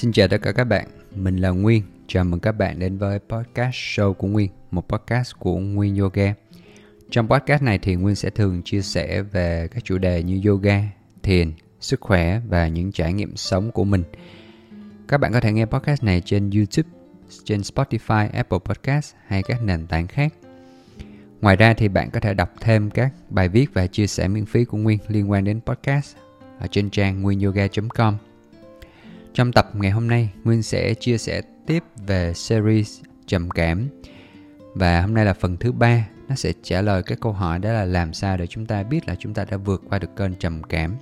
Xin chào tất cả các bạn, mình là Nguyên. Chào mừng các bạn đến với podcast show của Nguyên, một podcast của Nguyên Yoga. Trong podcast này thì Nguyên sẽ thường chia sẻ về các chủ đề như yoga, thiền, sức khỏe và những trải nghiệm sống của mình. Các bạn có thể nghe podcast này trên YouTube, trên Spotify, Apple Podcast hay các nền tảng khác. Ngoài ra thì bạn có thể đọc thêm các bài viết và chia sẻ miễn phí của Nguyên liên quan đến podcast ở trên trang nguyên-yoga.com. Trong tập ngày hôm nay, Nguyên sẽ chia sẻ tiếp về series trầm cảm. Và hôm nay là phần thứ ba, nó sẽ trả lời cái câu hỏi đó là làm sao để chúng ta biết là chúng ta đã vượt qua được cơn trầm cảm.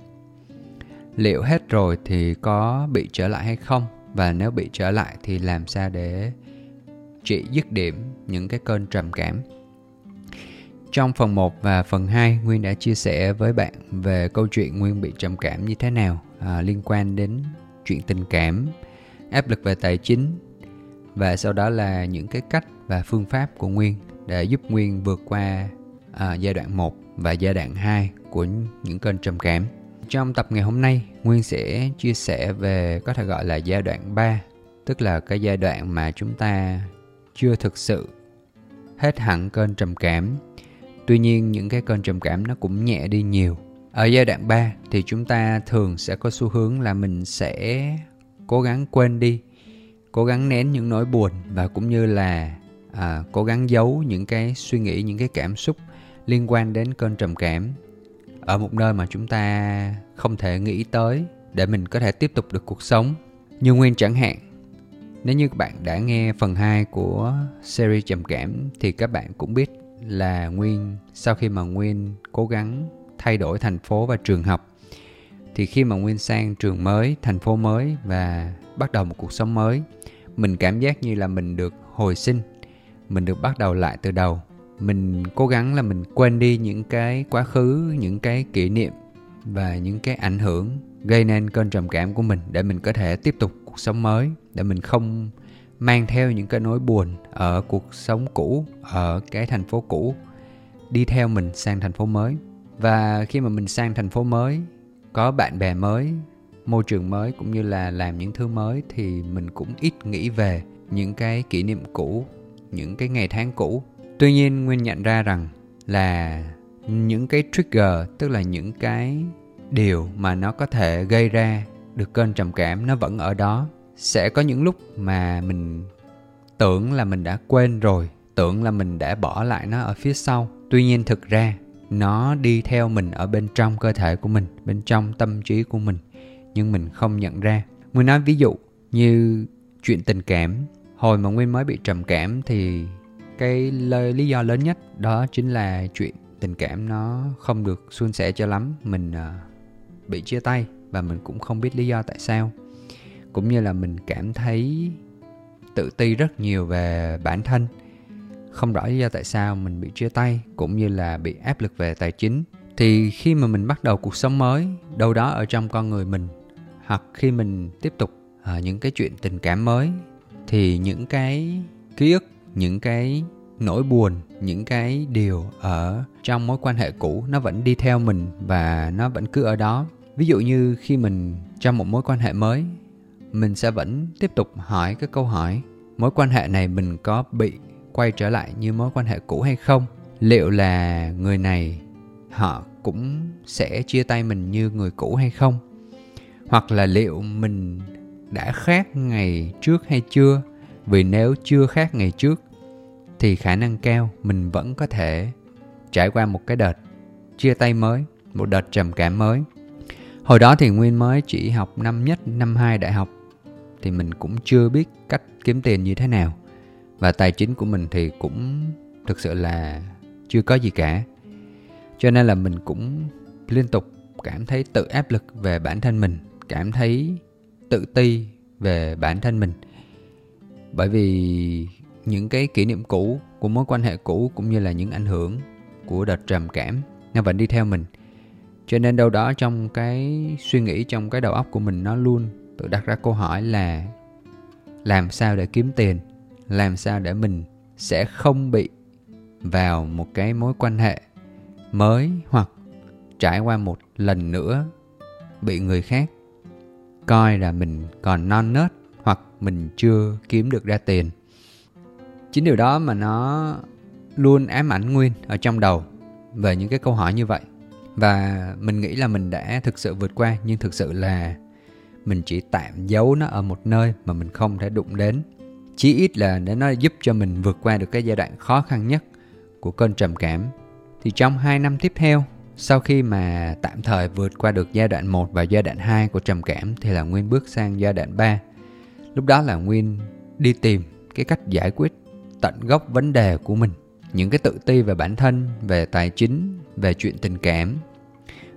Liệu hết rồi thì có bị trở lại hay không? Và nếu bị trở lại thì làm sao để trị dứt điểm những cái cơn trầm cảm? Trong phần 1 và phần 2, Nguyên đã chia sẻ với bạn về câu chuyện Nguyên bị trầm cảm như thế nào à, liên quan đến chuyện tình cảm, áp lực về tài chính và sau đó là những cái cách và phương pháp của Nguyên để giúp Nguyên vượt qua à, giai đoạn 1 và giai đoạn 2 của những cơn trầm cảm. Trong tập ngày hôm nay, Nguyên sẽ chia sẻ về có thể gọi là giai đoạn 3, tức là cái giai đoạn mà chúng ta chưa thực sự hết hẳn cơn trầm cảm. Tuy nhiên những cái cơn trầm cảm nó cũng nhẹ đi nhiều ở giai đoạn 3 thì chúng ta thường sẽ có xu hướng là mình sẽ cố gắng quên đi, cố gắng nén những nỗi buồn và cũng như là à, cố gắng giấu những cái suy nghĩ, những cái cảm xúc liên quan đến cơn trầm cảm ở một nơi mà chúng ta không thể nghĩ tới để mình có thể tiếp tục được cuộc sống. Như Nguyên chẳng hạn, nếu như các bạn đã nghe phần 2 của series trầm cảm thì các bạn cũng biết là Nguyên sau khi mà Nguyên cố gắng thay đổi thành phố và trường học. Thì khi mà nguyên sang trường mới, thành phố mới và bắt đầu một cuộc sống mới, mình cảm giác như là mình được hồi sinh, mình được bắt đầu lại từ đầu. Mình cố gắng là mình quên đi những cái quá khứ, những cái kỷ niệm và những cái ảnh hưởng gây nên cơn trầm cảm của mình để mình có thể tiếp tục cuộc sống mới, để mình không mang theo những cái nỗi buồn ở cuộc sống cũ, ở cái thành phố cũ, đi theo mình sang thành phố mới và khi mà mình sang thành phố mới, có bạn bè mới, môi trường mới cũng như là làm những thứ mới thì mình cũng ít nghĩ về những cái kỷ niệm cũ, những cái ngày tháng cũ. Tuy nhiên nguyên nhận ra rằng là những cái trigger, tức là những cái điều mà nó có thể gây ra được cơn trầm cảm, nó vẫn ở đó. Sẽ có những lúc mà mình tưởng là mình đã quên rồi, tưởng là mình đã bỏ lại nó ở phía sau. Tuy nhiên thực ra nó đi theo mình ở bên trong cơ thể của mình bên trong tâm trí của mình nhưng mình không nhận ra. Nguyên nói ví dụ như chuyện tình cảm. Hồi mà nguyên mới bị trầm cảm thì cái lời lý do lớn nhất đó chính là chuyện tình cảm nó không được suôn sẻ cho lắm. Mình uh, bị chia tay và mình cũng không biết lý do tại sao. Cũng như là mình cảm thấy tự ti rất nhiều về bản thân không rõ lý do tại sao mình bị chia tay cũng như là bị áp lực về tài chính. Thì khi mà mình bắt đầu cuộc sống mới, đâu đó ở trong con người mình, hoặc khi mình tiếp tục ở những cái chuyện tình cảm mới, thì những cái ký ức, những cái nỗi buồn, những cái điều ở trong mối quan hệ cũ nó vẫn đi theo mình và nó vẫn cứ ở đó. Ví dụ như khi mình trong một mối quan hệ mới, mình sẽ vẫn tiếp tục hỏi cái câu hỏi, mối quan hệ này mình có bị quay trở lại như mối quan hệ cũ hay không? Liệu là người này, họ cũng sẽ chia tay mình như người cũ hay không? Hoặc là liệu mình đã khác ngày trước hay chưa? Vì nếu chưa khác ngày trước, thì khả năng cao mình vẫn có thể trải qua một cái đợt chia tay mới, một đợt trầm cảm mới. Hồi đó thì nguyên mới chỉ học năm nhất, năm hai đại học, thì mình cũng chưa biết cách kiếm tiền như thế nào và tài chính của mình thì cũng thực sự là chưa có gì cả. Cho nên là mình cũng liên tục cảm thấy tự áp lực về bản thân mình, cảm thấy tự ti về bản thân mình. Bởi vì những cái kỷ niệm cũ của mối quan hệ cũ cũng như là những ảnh hưởng của đợt trầm cảm nó vẫn đi theo mình. Cho nên đâu đó trong cái suy nghĩ, trong cái đầu óc của mình nó luôn tự đặt ra câu hỏi là làm sao để kiếm tiền? Làm sao để mình sẽ không bị vào một cái mối quan hệ mới hoặc trải qua một lần nữa bị người khác coi là mình còn non nớt hoặc mình chưa kiếm được ra tiền. Chính điều đó mà nó luôn ám ảnh nguyên ở trong đầu về những cái câu hỏi như vậy. Và mình nghĩ là mình đã thực sự vượt qua, nhưng thực sự là mình chỉ tạm giấu nó ở một nơi mà mình không thể đụng đến chí ít là để nó giúp cho mình vượt qua được cái giai đoạn khó khăn nhất của cơn trầm cảm thì trong 2 năm tiếp theo sau khi mà tạm thời vượt qua được giai đoạn 1 và giai đoạn 2 của trầm cảm thì là Nguyên bước sang giai đoạn 3. Lúc đó là Nguyên đi tìm cái cách giải quyết tận gốc vấn đề của mình. Những cái tự ti về bản thân, về tài chính, về chuyện tình cảm.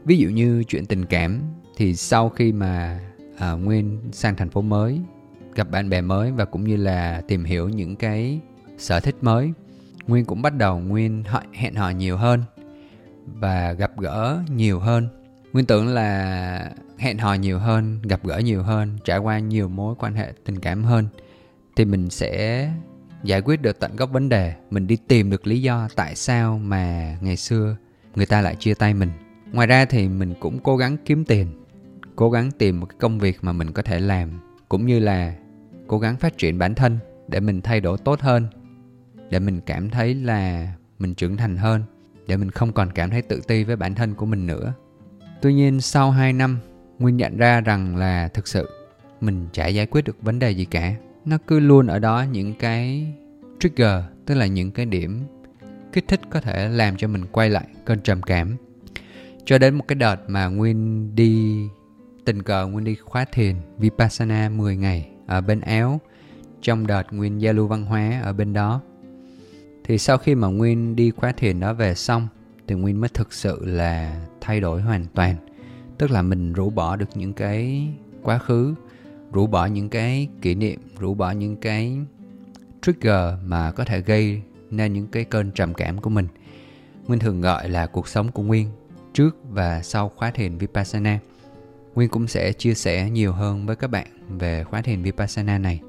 Ví dụ như chuyện tình cảm thì sau khi mà à, Nguyên sang thành phố mới, gặp bạn bè mới và cũng như là tìm hiểu những cái sở thích mới, Nguyên cũng bắt đầu Nguyên hẹn hò nhiều hơn và gặp gỡ nhiều hơn. Nguyên tưởng là hẹn hò nhiều hơn gặp gỡ nhiều hơn trải qua nhiều mối quan hệ tình cảm hơn thì mình sẽ giải quyết được tận gốc vấn đề. Mình đi tìm được lý do tại sao mà ngày xưa người ta lại chia tay mình. Ngoài ra thì mình cũng cố gắng kiếm tiền cố gắng tìm một cái công việc mà mình có thể làm cũng như là cố gắng phát triển bản thân để mình thay đổi tốt hơn để mình cảm thấy là mình trưởng thành hơn để mình không còn cảm thấy tự ti với bản thân của mình nữa. Tuy nhiên sau 2 năm, Nguyên nhận ra rằng là thực sự mình chả giải quyết được vấn đề gì cả. Nó cứ luôn ở đó những cái trigger, tức là những cái điểm kích thích có thể làm cho mình quay lại cơn trầm cảm. Cho đến một cái đợt mà Nguyên đi tình cờ Nguyên đi khóa thiền Vipassana 10 ngày ở bên Áo trong đợt Nguyên giao lưu văn hóa ở bên đó. Thì sau khi mà Nguyên đi khóa thiền đó về xong, thì Nguyên mới thực sự là thay đổi hoàn toàn. Tức là mình rũ bỏ được những cái quá khứ, rũ bỏ những cái kỷ niệm, rũ bỏ những cái trigger mà có thể gây nên những cái cơn trầm cảm của mình. Nguyên thường gọi là cuộc sống của Nguyên trước và sau khóa thiền Vipassana. Nguyên cũng sẽ chia sẻ nhiều hơn với các bạn về khóa thiền Vipassana này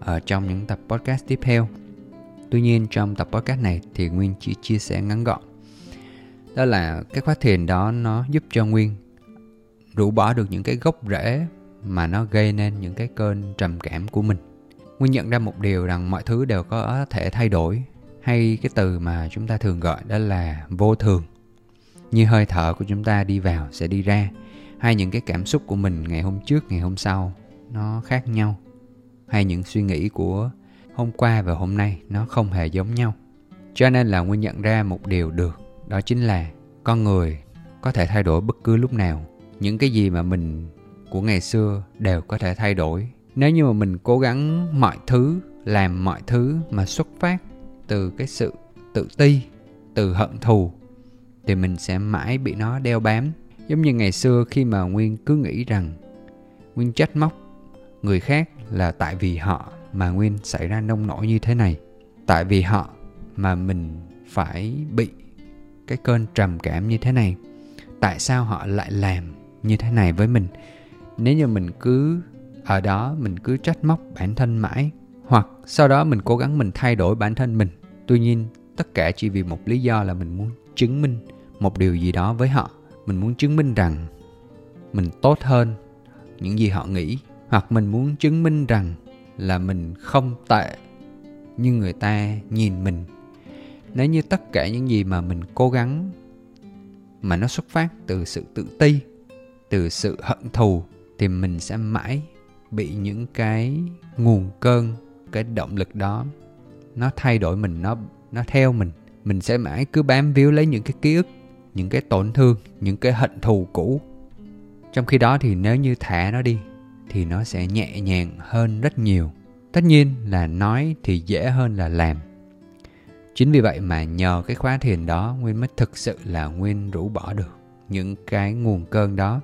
ở trong những tập podcast tiếp theo Tuy nhiên trong tập podcast này thì Nguyên chỉ chia sẻ ngắn gọn. Đó là cái khóa thiền đó nó giúp cho Nguyên rũ bỏ được những cái gốc rễ mà nó gây nên những cái cơn trầm cảm của mình. Nguyên nhận ra một điều rằng mọi thứ đều có thể thay đổi hay cái từ mà chúng ta thường gọi đó là vô thường. Như hơi thở của chúng ta đi vào sẽ đi ra hay những cái cảm xúc của mình ngày hôm trước, ngày hôm sau nó khác nhau, hay những suy nghĩ của hôm qua và hôm nay nó không hề giống nhau. Cho nên là nguyên nhận ra một điều được, đó chính là con người có thể thay đổi bất cứ lúc nào. Những cái gì mà mình, của ngày xưa đều có thể thay đổi. Nếu như mà mình cố gắng mọi thứ, làm mọi thứ mà xuất phát từ cái sự tự ti, từ hận thù, thì mình sẽ mãi bị nó đeo bám. Giống như ngày xưa khi mà nguyên cứ nghĩ rằng nguyên trách móc người khác là tại vì họ mà Nguyên xảy ra nông nổi như thế này. Tại vì họ mà mình phải bị cái cơn trầm cảm như thế này. Tại sao họ lại làm như thế này với mình? Nếu như mình cứ, ở đó mình cứ trách móc bản thân mãi, hoặc sau đó mình cố gắng mình thay đổi bản thân mình. Tuy nhiên, tất cả chỉ vì một lý do là mình muốn chứng minh một điều gì đó với họ. Mình muốn chứng minh rằng mình tốt hơn những gì họ nghĩ hoặc mình muốn chứng minh rằng là mình không tệ như người ta nhìn mình. Nếu như tất cả những gì mà mình cố gắng mà nó xuất phát từ sự tự ti, từ sự hận thù, thì mình sẽ mãi bị những cái nguồn cơn, cái động lực đó, nó thay đổi mình, nó nó theo mình. Mình sẽ mãi cứ bám víu lấy những cái ký ức, những cái tổn thương, những cái hận thù cũ. Trong khi đó thì nếu như thả nó đi thì nó sẽ nhẹ nhàng hơn rất nhiều. Tất nhiên là nói thì dễ hơn là làm. Chính vì vậy mà nhờ cái khóa thiền đó, nguyên mới thực sự là nguyên rũ bỏ được những cái nguồn cơn đó.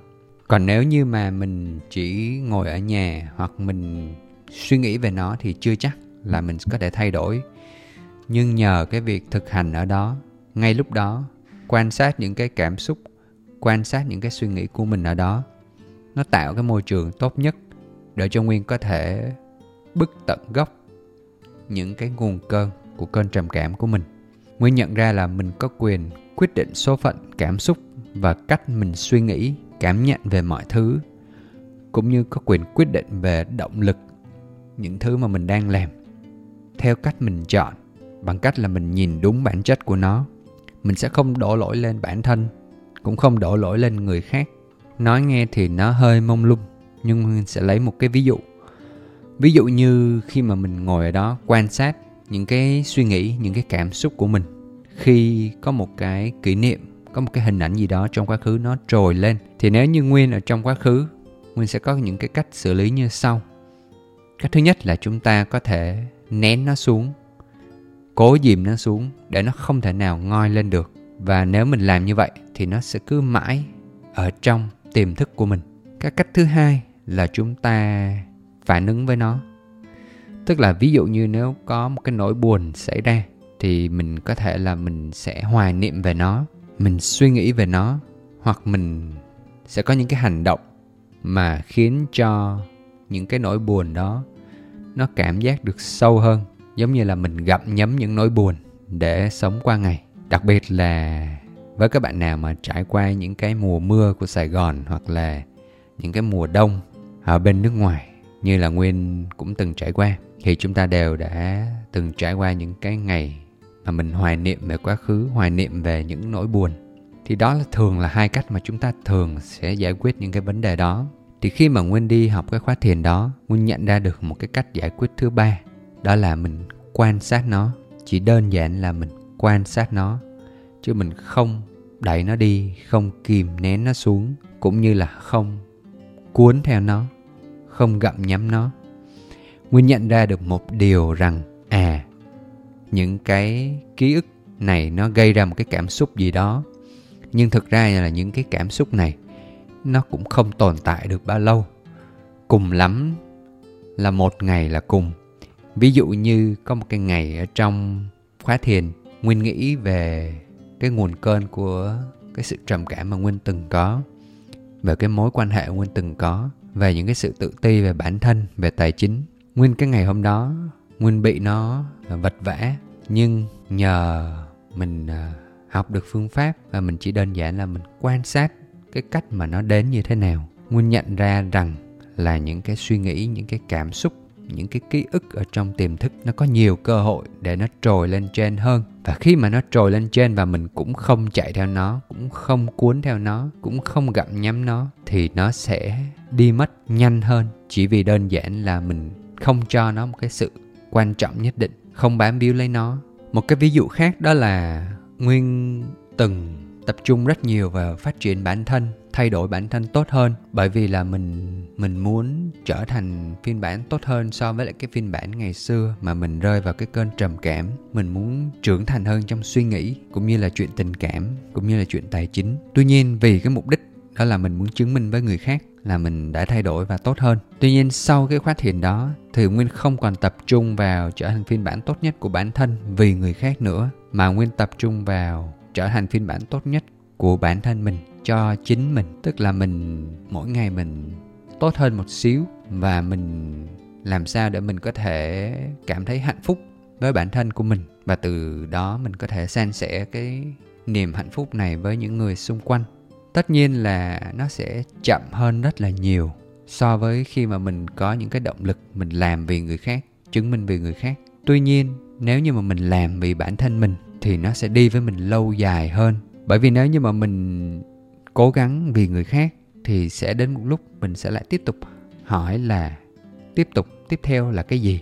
Còn nếu như mà mình chỉ ngồi ở nhà hoặc mình suy nghĩ về nó thì chưa chắc là mình có thể thay đổi. Nhưng nhờ cái việc thực hành ở đó, ngay lúc đó, quan sát những cái cảm xúc, quan sát những cái suy nghĩ của mình ở đó nó tạo cái môi trường tốt nhất để cho nguyên có thể bứt tận gốc những cái nguồn cơn của cơn trầm cảm của mình. Nguyên nhận ra là mình có quyền quyết định số phận, cảm xúc và cách mình suy nghĩ, cảm nhận về mọi thứ, cũng như có quyền quyết định về động lực, những thứ mà mình đang làm theo cách mình chọn, bằng cách là mình nhìn đúng bản chất của nó. Mình sẽ không đổ lỗi lên bản thân, cũng không đổ lỗi lên người khác nói nghe thì nó hơi mông lung, nhưng mình sẽ lấy một cái ví dụ. Ví dụ như khi mà mình ngồi ở đó quan sát những cái suy nghĩ, những cái cảm xúc của mình. Khi có một cái kỷ niệm, có một cái hình ảnh gì đó trong quá khứ nó trồi lên, thì nếu như nguyên ở trong quá khứ nguyên sẽ có những cái cách xử lý như sau. Cách thứ nhất là chúng ta có thể nén nó xuống, cố dìm nó xuống để nó không thể nào ngoi lên được. Và nếu mình làm như vậy thì nó sẽ cứ mãi ở trong tiềm thức của mình. Cái cách thứ hai là chúng ta phản ứng với nó. Tức là ví dụ như nếu có một cái nỗi buồn xảy ra, thì mình có thể là mình sẽ hoài niệm về nó, mình suy nghĩ về nó, hoặc mình sẽ có những cái hành động mà khiến cho những cái nỗi buồn đó nó cảm giác được sâu hơn. Giống như là mình gặm nhấm những nỗi buồn để sống qua ngày. Đặc biệt là với các bạn nào mà trải qua những cái mùa mưa của sài gòn hoặc là những cái mùa đông ở bên nước ngoài, như là nguyên cũng từng trải qua, thì chúng ta đều đã từng trải qua những cái ngày mà mình hoài niệm về quá khứ, hoài niệm về những nỗi buồn. Thì đó là thường là hai cách mà chúng ta thường sẽ giải quyết những cái vấn đề đó. Thì khi mà nguyên đi học cái khóa thiền đó, nguyên nhận ra được một cái cách giải quyết thứ ba, đó là mình quan sát nó. Chỉ đơn giản là mình quan sát nó chứ mình không đẩy nó đi, không kìm nén nó xuống, cũng như là không cuốn theo nó, không gặm nhấm nó. Nguyên nhận ra được một điều rằng à những cái ký ức này nó gây ra một cái cảm xúc gì đó. Nhưng thực ra là những cái cảm xúc này, nó cũng không tồn tại được bao lâu. Cùng lắm là một ngày là cùng. Ví dụ như có một cái ngày ở trong khóa thiền, nguyên nghĩ về cái nguồn cơn của cái sự trầm cảm mà nguyên từng có về cái mối quan hệ nguyên từng có về những cái sự tự ti về bản thân, về tài chính. Nguyên cái ngày hôm đó, nguyên bị nó à, vật vã nhưng nhờ mình à, học được phương pháp, và mình chỉ đơn giản là mình quan sát cái cách mà nó đến như thế nào, nguyên nhận ra rằng là những cái suy nghĩ, những cái cảm xúc những cái ký ức ở trong tiềm thức nó có nhiều cơ hội để nó trồi lên trên hơn. Và khi mà nó trồi lên trên và mình cũng không chạy theo nó, cũng không cuốn theo nó, cũng không gặm nhắm nó, thì nó sẽ đi mất nhanh hơn. Chỉ vì đơn giản là mình không cho nó một cái sự quan trọng nhất định, không bám víu lấy nó. Một cái ví dụ khác đó là nguyên từng tập trung rất nhiều vào phát triển bản thân, thay đổi bản thân tốt hơn. Bởi vì là mình mình muốn trở thành phiên bản tốt hơn so với lại cái phiên bản ngày xưa mà mình rơi vào cái cơn trầm cảm. Mình muốn trưởng thành hơn trong suy nghĩ, cũng như là chuyện tình cảm, cũng như là chuyện tài chính. Tuy nhiên, vì cái mục đích đó là mình muốn chứng minh với người khác là mình đã thay đổi và tốt hơn. Tuy nhiên, sau cái phát hiện đó, thì nguyên không còn tập trung vào trở thành phiên bản tốt nhất của bản thân vì người khác nữa, mà nguyên tập trung vào trở thành phiên bản tốt nhất của bản thân mình cho chính mình. Tức là mình, mỗi ngày mình tốt hơn một xíu và mình làm sao để mình có thể cảm thấy hạnh phúc với bản thân của mình. Và từ đó mình có thể san sẻ cái niềm hạnh phúc này với những người xung quanh. Tất nhiên là nó sẽ chậm hơn rất là nhiều so với khi mà mình có những cái động lực mình làm vì người khác, chứng minh vì người khác. Tuy nhiên, nếu như mà mình làm vì bản thân mình thì nó sẽ đi với mình lâu dài hơn. Bởi vì nếu như mà mình cố gắng vì người khác thì sẽ đến một lúc mình sẽ lại tiếp tục hỏi là tiếp tục, tiếp theo là cái gì?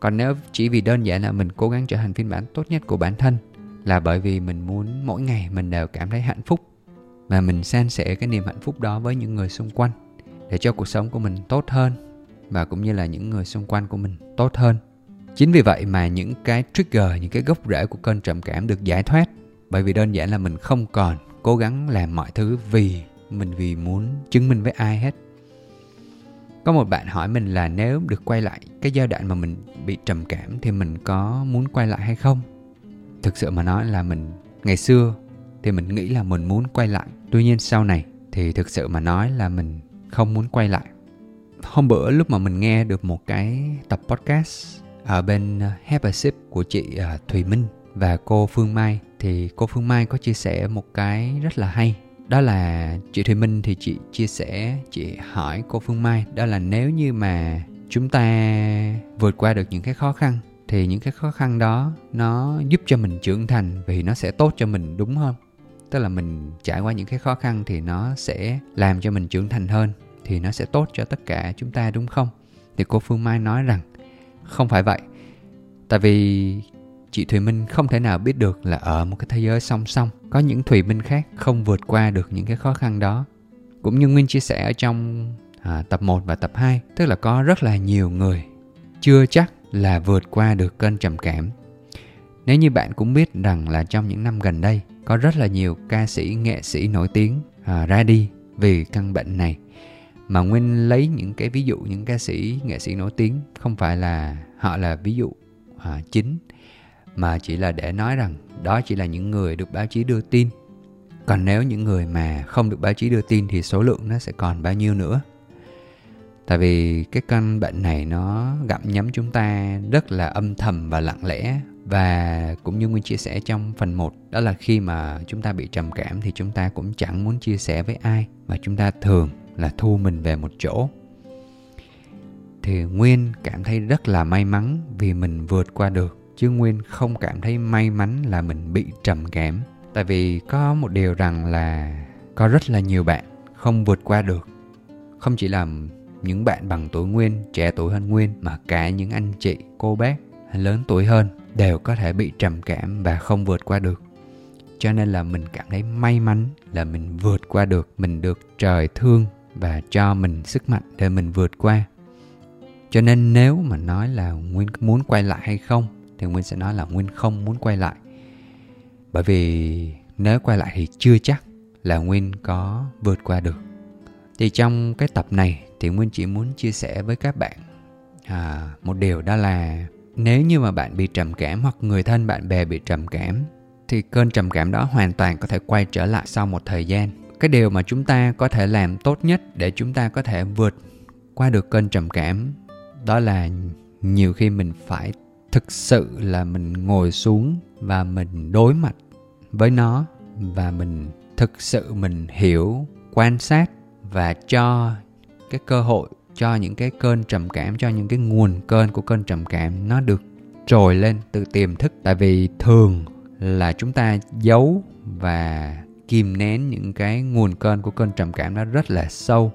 Còn nếu chỉ vì đơn giản là mình cố gắng trở thành phiên bản tốt nhất của bản thân là bởi vì mình muốn mỗi ngày mình đều cảm thấy hạnh phúc và mình san sẻ cái niềm hạnh phúc đó với những người xung quanh để cho cuộc sống của mình tốt hơn và cũng như là những người xung quanh của mình tốt hơn chính vì vậy mà những cái trigger, những cái gốc rễ của cơn trầm cảm được giải thoát. Bởi vì đơn giản là mình không còn cố gắng làm mọi thứ vì mình, vì muốn chứng minh với ai hết. Có một bạn hỏi mình là nếu được quay lại cái giai đoạn mà mình bị trầm cảm thì mình có muốn quay lại hay không? Thực sự mà nói là mình, ngày xưa thì mình nghĩ là mình muốn quay lại. Tuy nhiên sau này thì thực sự mà nói là mình không muốn quay lại. Hôm bữa lúc mà mình nghe được một cái tập podcast ở bên ờ, Have a Sip của chị ờ, Thùy Minh và cô Phương Mai thì cô Phương Mai có chia sẻ một cái rất là hay. Đó là chị Thùy Minh thì chị chia sẻ, chị hỏi cô Phương Mai đó là nếu như mà chúng ta vượt qua được những cái khó khăn thì những cái khó khăn đó nó giúp cho mình trưởng thành vì nó sẽ tốt cho mình, đúng không? Tức là mình trải qua những cái khó khăn thì nó sẽ làm cho mình trưởng thành hơn, thì nó sẽ tốt cho tất cả chúng ta, đúng không? Thì cô phương mai nói rằng không phải vậy. Tại vì chị thùy minh không thể nào biết được là ở một cái thế giới song song có những thùy minh khác không vượt qua được những cái khó khăn đó. Cũng như nguyên chia sẻ ở trong à, tập 1 và tập 2 tức là có rất là nhiều người chưa chắc là vượt qua được cơn trầm cảm. Nếu như bạn cũng biết rằng là trong những năm gần đây có rất là nhiều ca sĩ nghệ sĩ nổi tiếng à, ra đi vì căn bệnh này mà nguyên lấy những cái ví dụ những ca sĩ nghệ sĩ nổi tiếng không phải là họ là ví dụ à, chính mà chỉ là để nói rằng đó chỉ là những người được báo chí đưa tin. Còn nếu những người mà không được báo chí đưa tin thì số lượng nó sẽ còn bao nhiêu nữa? Tại vì cái căn bệnh này nó gặm nhấm chúng ta rất là âm thầm và lặng lẽ và cũng như Nguyên chia sẻ trong phần 1 đó là khi mà chúng ta bị trầm cảm thì chúng ta cũng chẳng muốn chia sẻ với ai và chúng ta thường là thu mình về một chỗ. Thì Nguyên cảm thấy rất là may mắn vì mình vượt qua được chứ Nguyên không cảm thấy may mắn là mình bị trầm cảm. Tại vì có một điều rằng là có rất là nhiều bạn không vượt qua được. Không chỉ là những bạn bằng tuổi Nguyên, trẻ tuổi hơn Nguyên mà cả những anh chị, cô bác lớn tuổi hơn đều có thể bị trầm cảm và không vượt qua được. Cho nên là mình cảm thấy may mắn là mình vượt qua được, mình được trời thương và cho mình sức mạnh để mình vượt qua. Cho nên nếu mà nói là Nguyên muốn quay lại hay không thì Nguyên sẽ nói là Nguyên không muốn quay lại. Bởi vì nếu quay lại thì chưa chắc là Nguyên có vượt qua được. Thì trong cái tập này thì Nguyên chỉ muốn chia sẻ với các bạn à, một điều đó là nếu như mà bạn bị trầm cảm hoặc người thân bạn bè bị trầm cảm thì cơn trầm cảm đó hoàn toàn có thể quay trở lại sau một thời gian cái điều mà chúng ta có thể làm tốt nhất để chúng ta có thể vượt qua được cơn trầm cảm, đó là nhiều khi mình phải thực sự là mình ngồi xuống và mình đối mặt với nó và mình thực sự mình hiểu, quan sát và cho cái cơ hội, cho những cái cơn trầm cảm, cho những cái nguồn cơn của cơn trầm cảm nó được trồi lên từ tiềm thức. Tại vì thường là chúng ta giấu và kìm nén những cái nguồn cơn của cơn trầm cảm nó rất là sâu.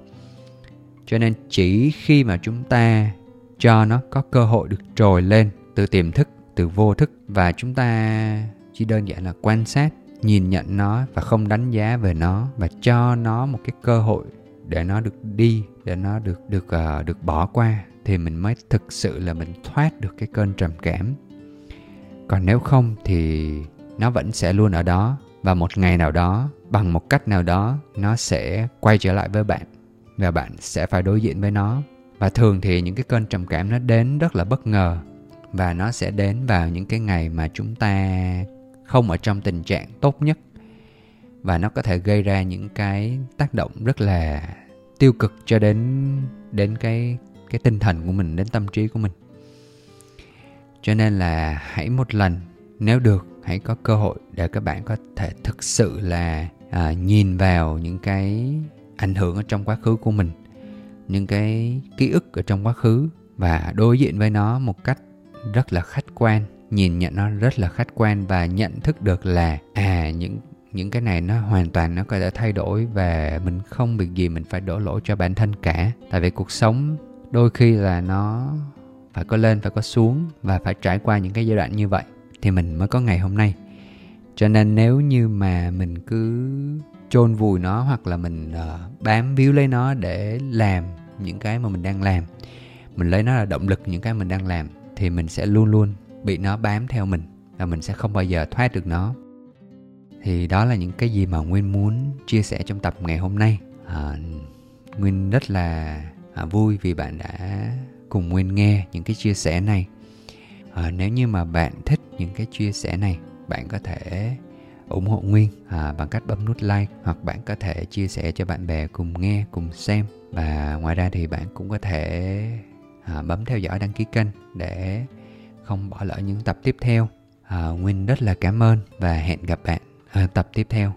Cho nên chỉ khi mà chúng ta cho nó có cơ hội được trồi lên từ tiềm thức từ vô thức và chúng ta chỉ đơn giản là quan sát nhìn nhận nó và không đánh giá về nó và cho nó một cái cơ hội để nó được đi để nó được được uh, được bỏ qua thì mình mới thực sự là mình thoát được cái cơn trầm cảm. Còn nếu không thì nó vẫn sẽ luôn ở đó và một ngày nào đó, bằng một cách nào đó, nó sẽ quay trở lại với bạn. Và bạn sẽ phải đối diện với nó. Và thường thì những cái cơn trầm cảm nó đến rất là bất ngờ. Và nó sẽ đến vào những cái ngày mà chúng ta không ở trong tình trạng tốt nhất. Và nó có thể gây ra những cái tác động rất là tiêu cực cho đến đến cái cái tinh thần của mình, đến tâm trí của mình. Cho nên là hãy một lần, nếu được hãy có cơ hội để các bạn có thể thực sự là à, nhìn vào những cái ảnh hưởng ở trong quá khứ của mình những cái ký ức ở trong quá khứ và đối diện với nó một cách rất là khách quan nhìn nhận nó rất là khách quan và nhận thức được là à những những cái này nó hoàn toàn nó có thể thay đổi và mình không việc gì mình phải đổ lỗi cho bản thân cả. Tại vì cuộc sống đôi khi là nó phải có lên phải có xuống và phải trải qua những cái giai đoạn như vậy thì mình mới có ngày hôm nay. Cho nên nếu như mà mình cứ chôn vùi nó hoặc là mình uh, bám víu lấy nó để làm những cái mà mình đang làm mình lấy nó là động lực những cái mình đang làm thì mình sẽ luôn luôn bị nó bám theo mình và mình sẽ không bao giờ thoát được nó. Thì đó là những cái gì mà nguyên muốn chia sẻ trong tập ngày hôm nay. À, nguyên rất là à, vui vì bạn đã cùng nguyên nghe những cái chia sẻ này. À, nếu như mà bạn thích những cái chia sẻ này bạn có thể ủng hộ nguyên à, bằng cách bấm nút like hoặc bạn có thể chia sẻ cho bạn bè cùng nghe cùng xem. Và ngoài ra thì bạn cũng có thể à, bấm theo dõi đăng ký kênh để không bỏ lỡ những tập tiếp theo. À, nguyên rất là cảm ơn và hẹn gặp bạn à, tập tiếp theo.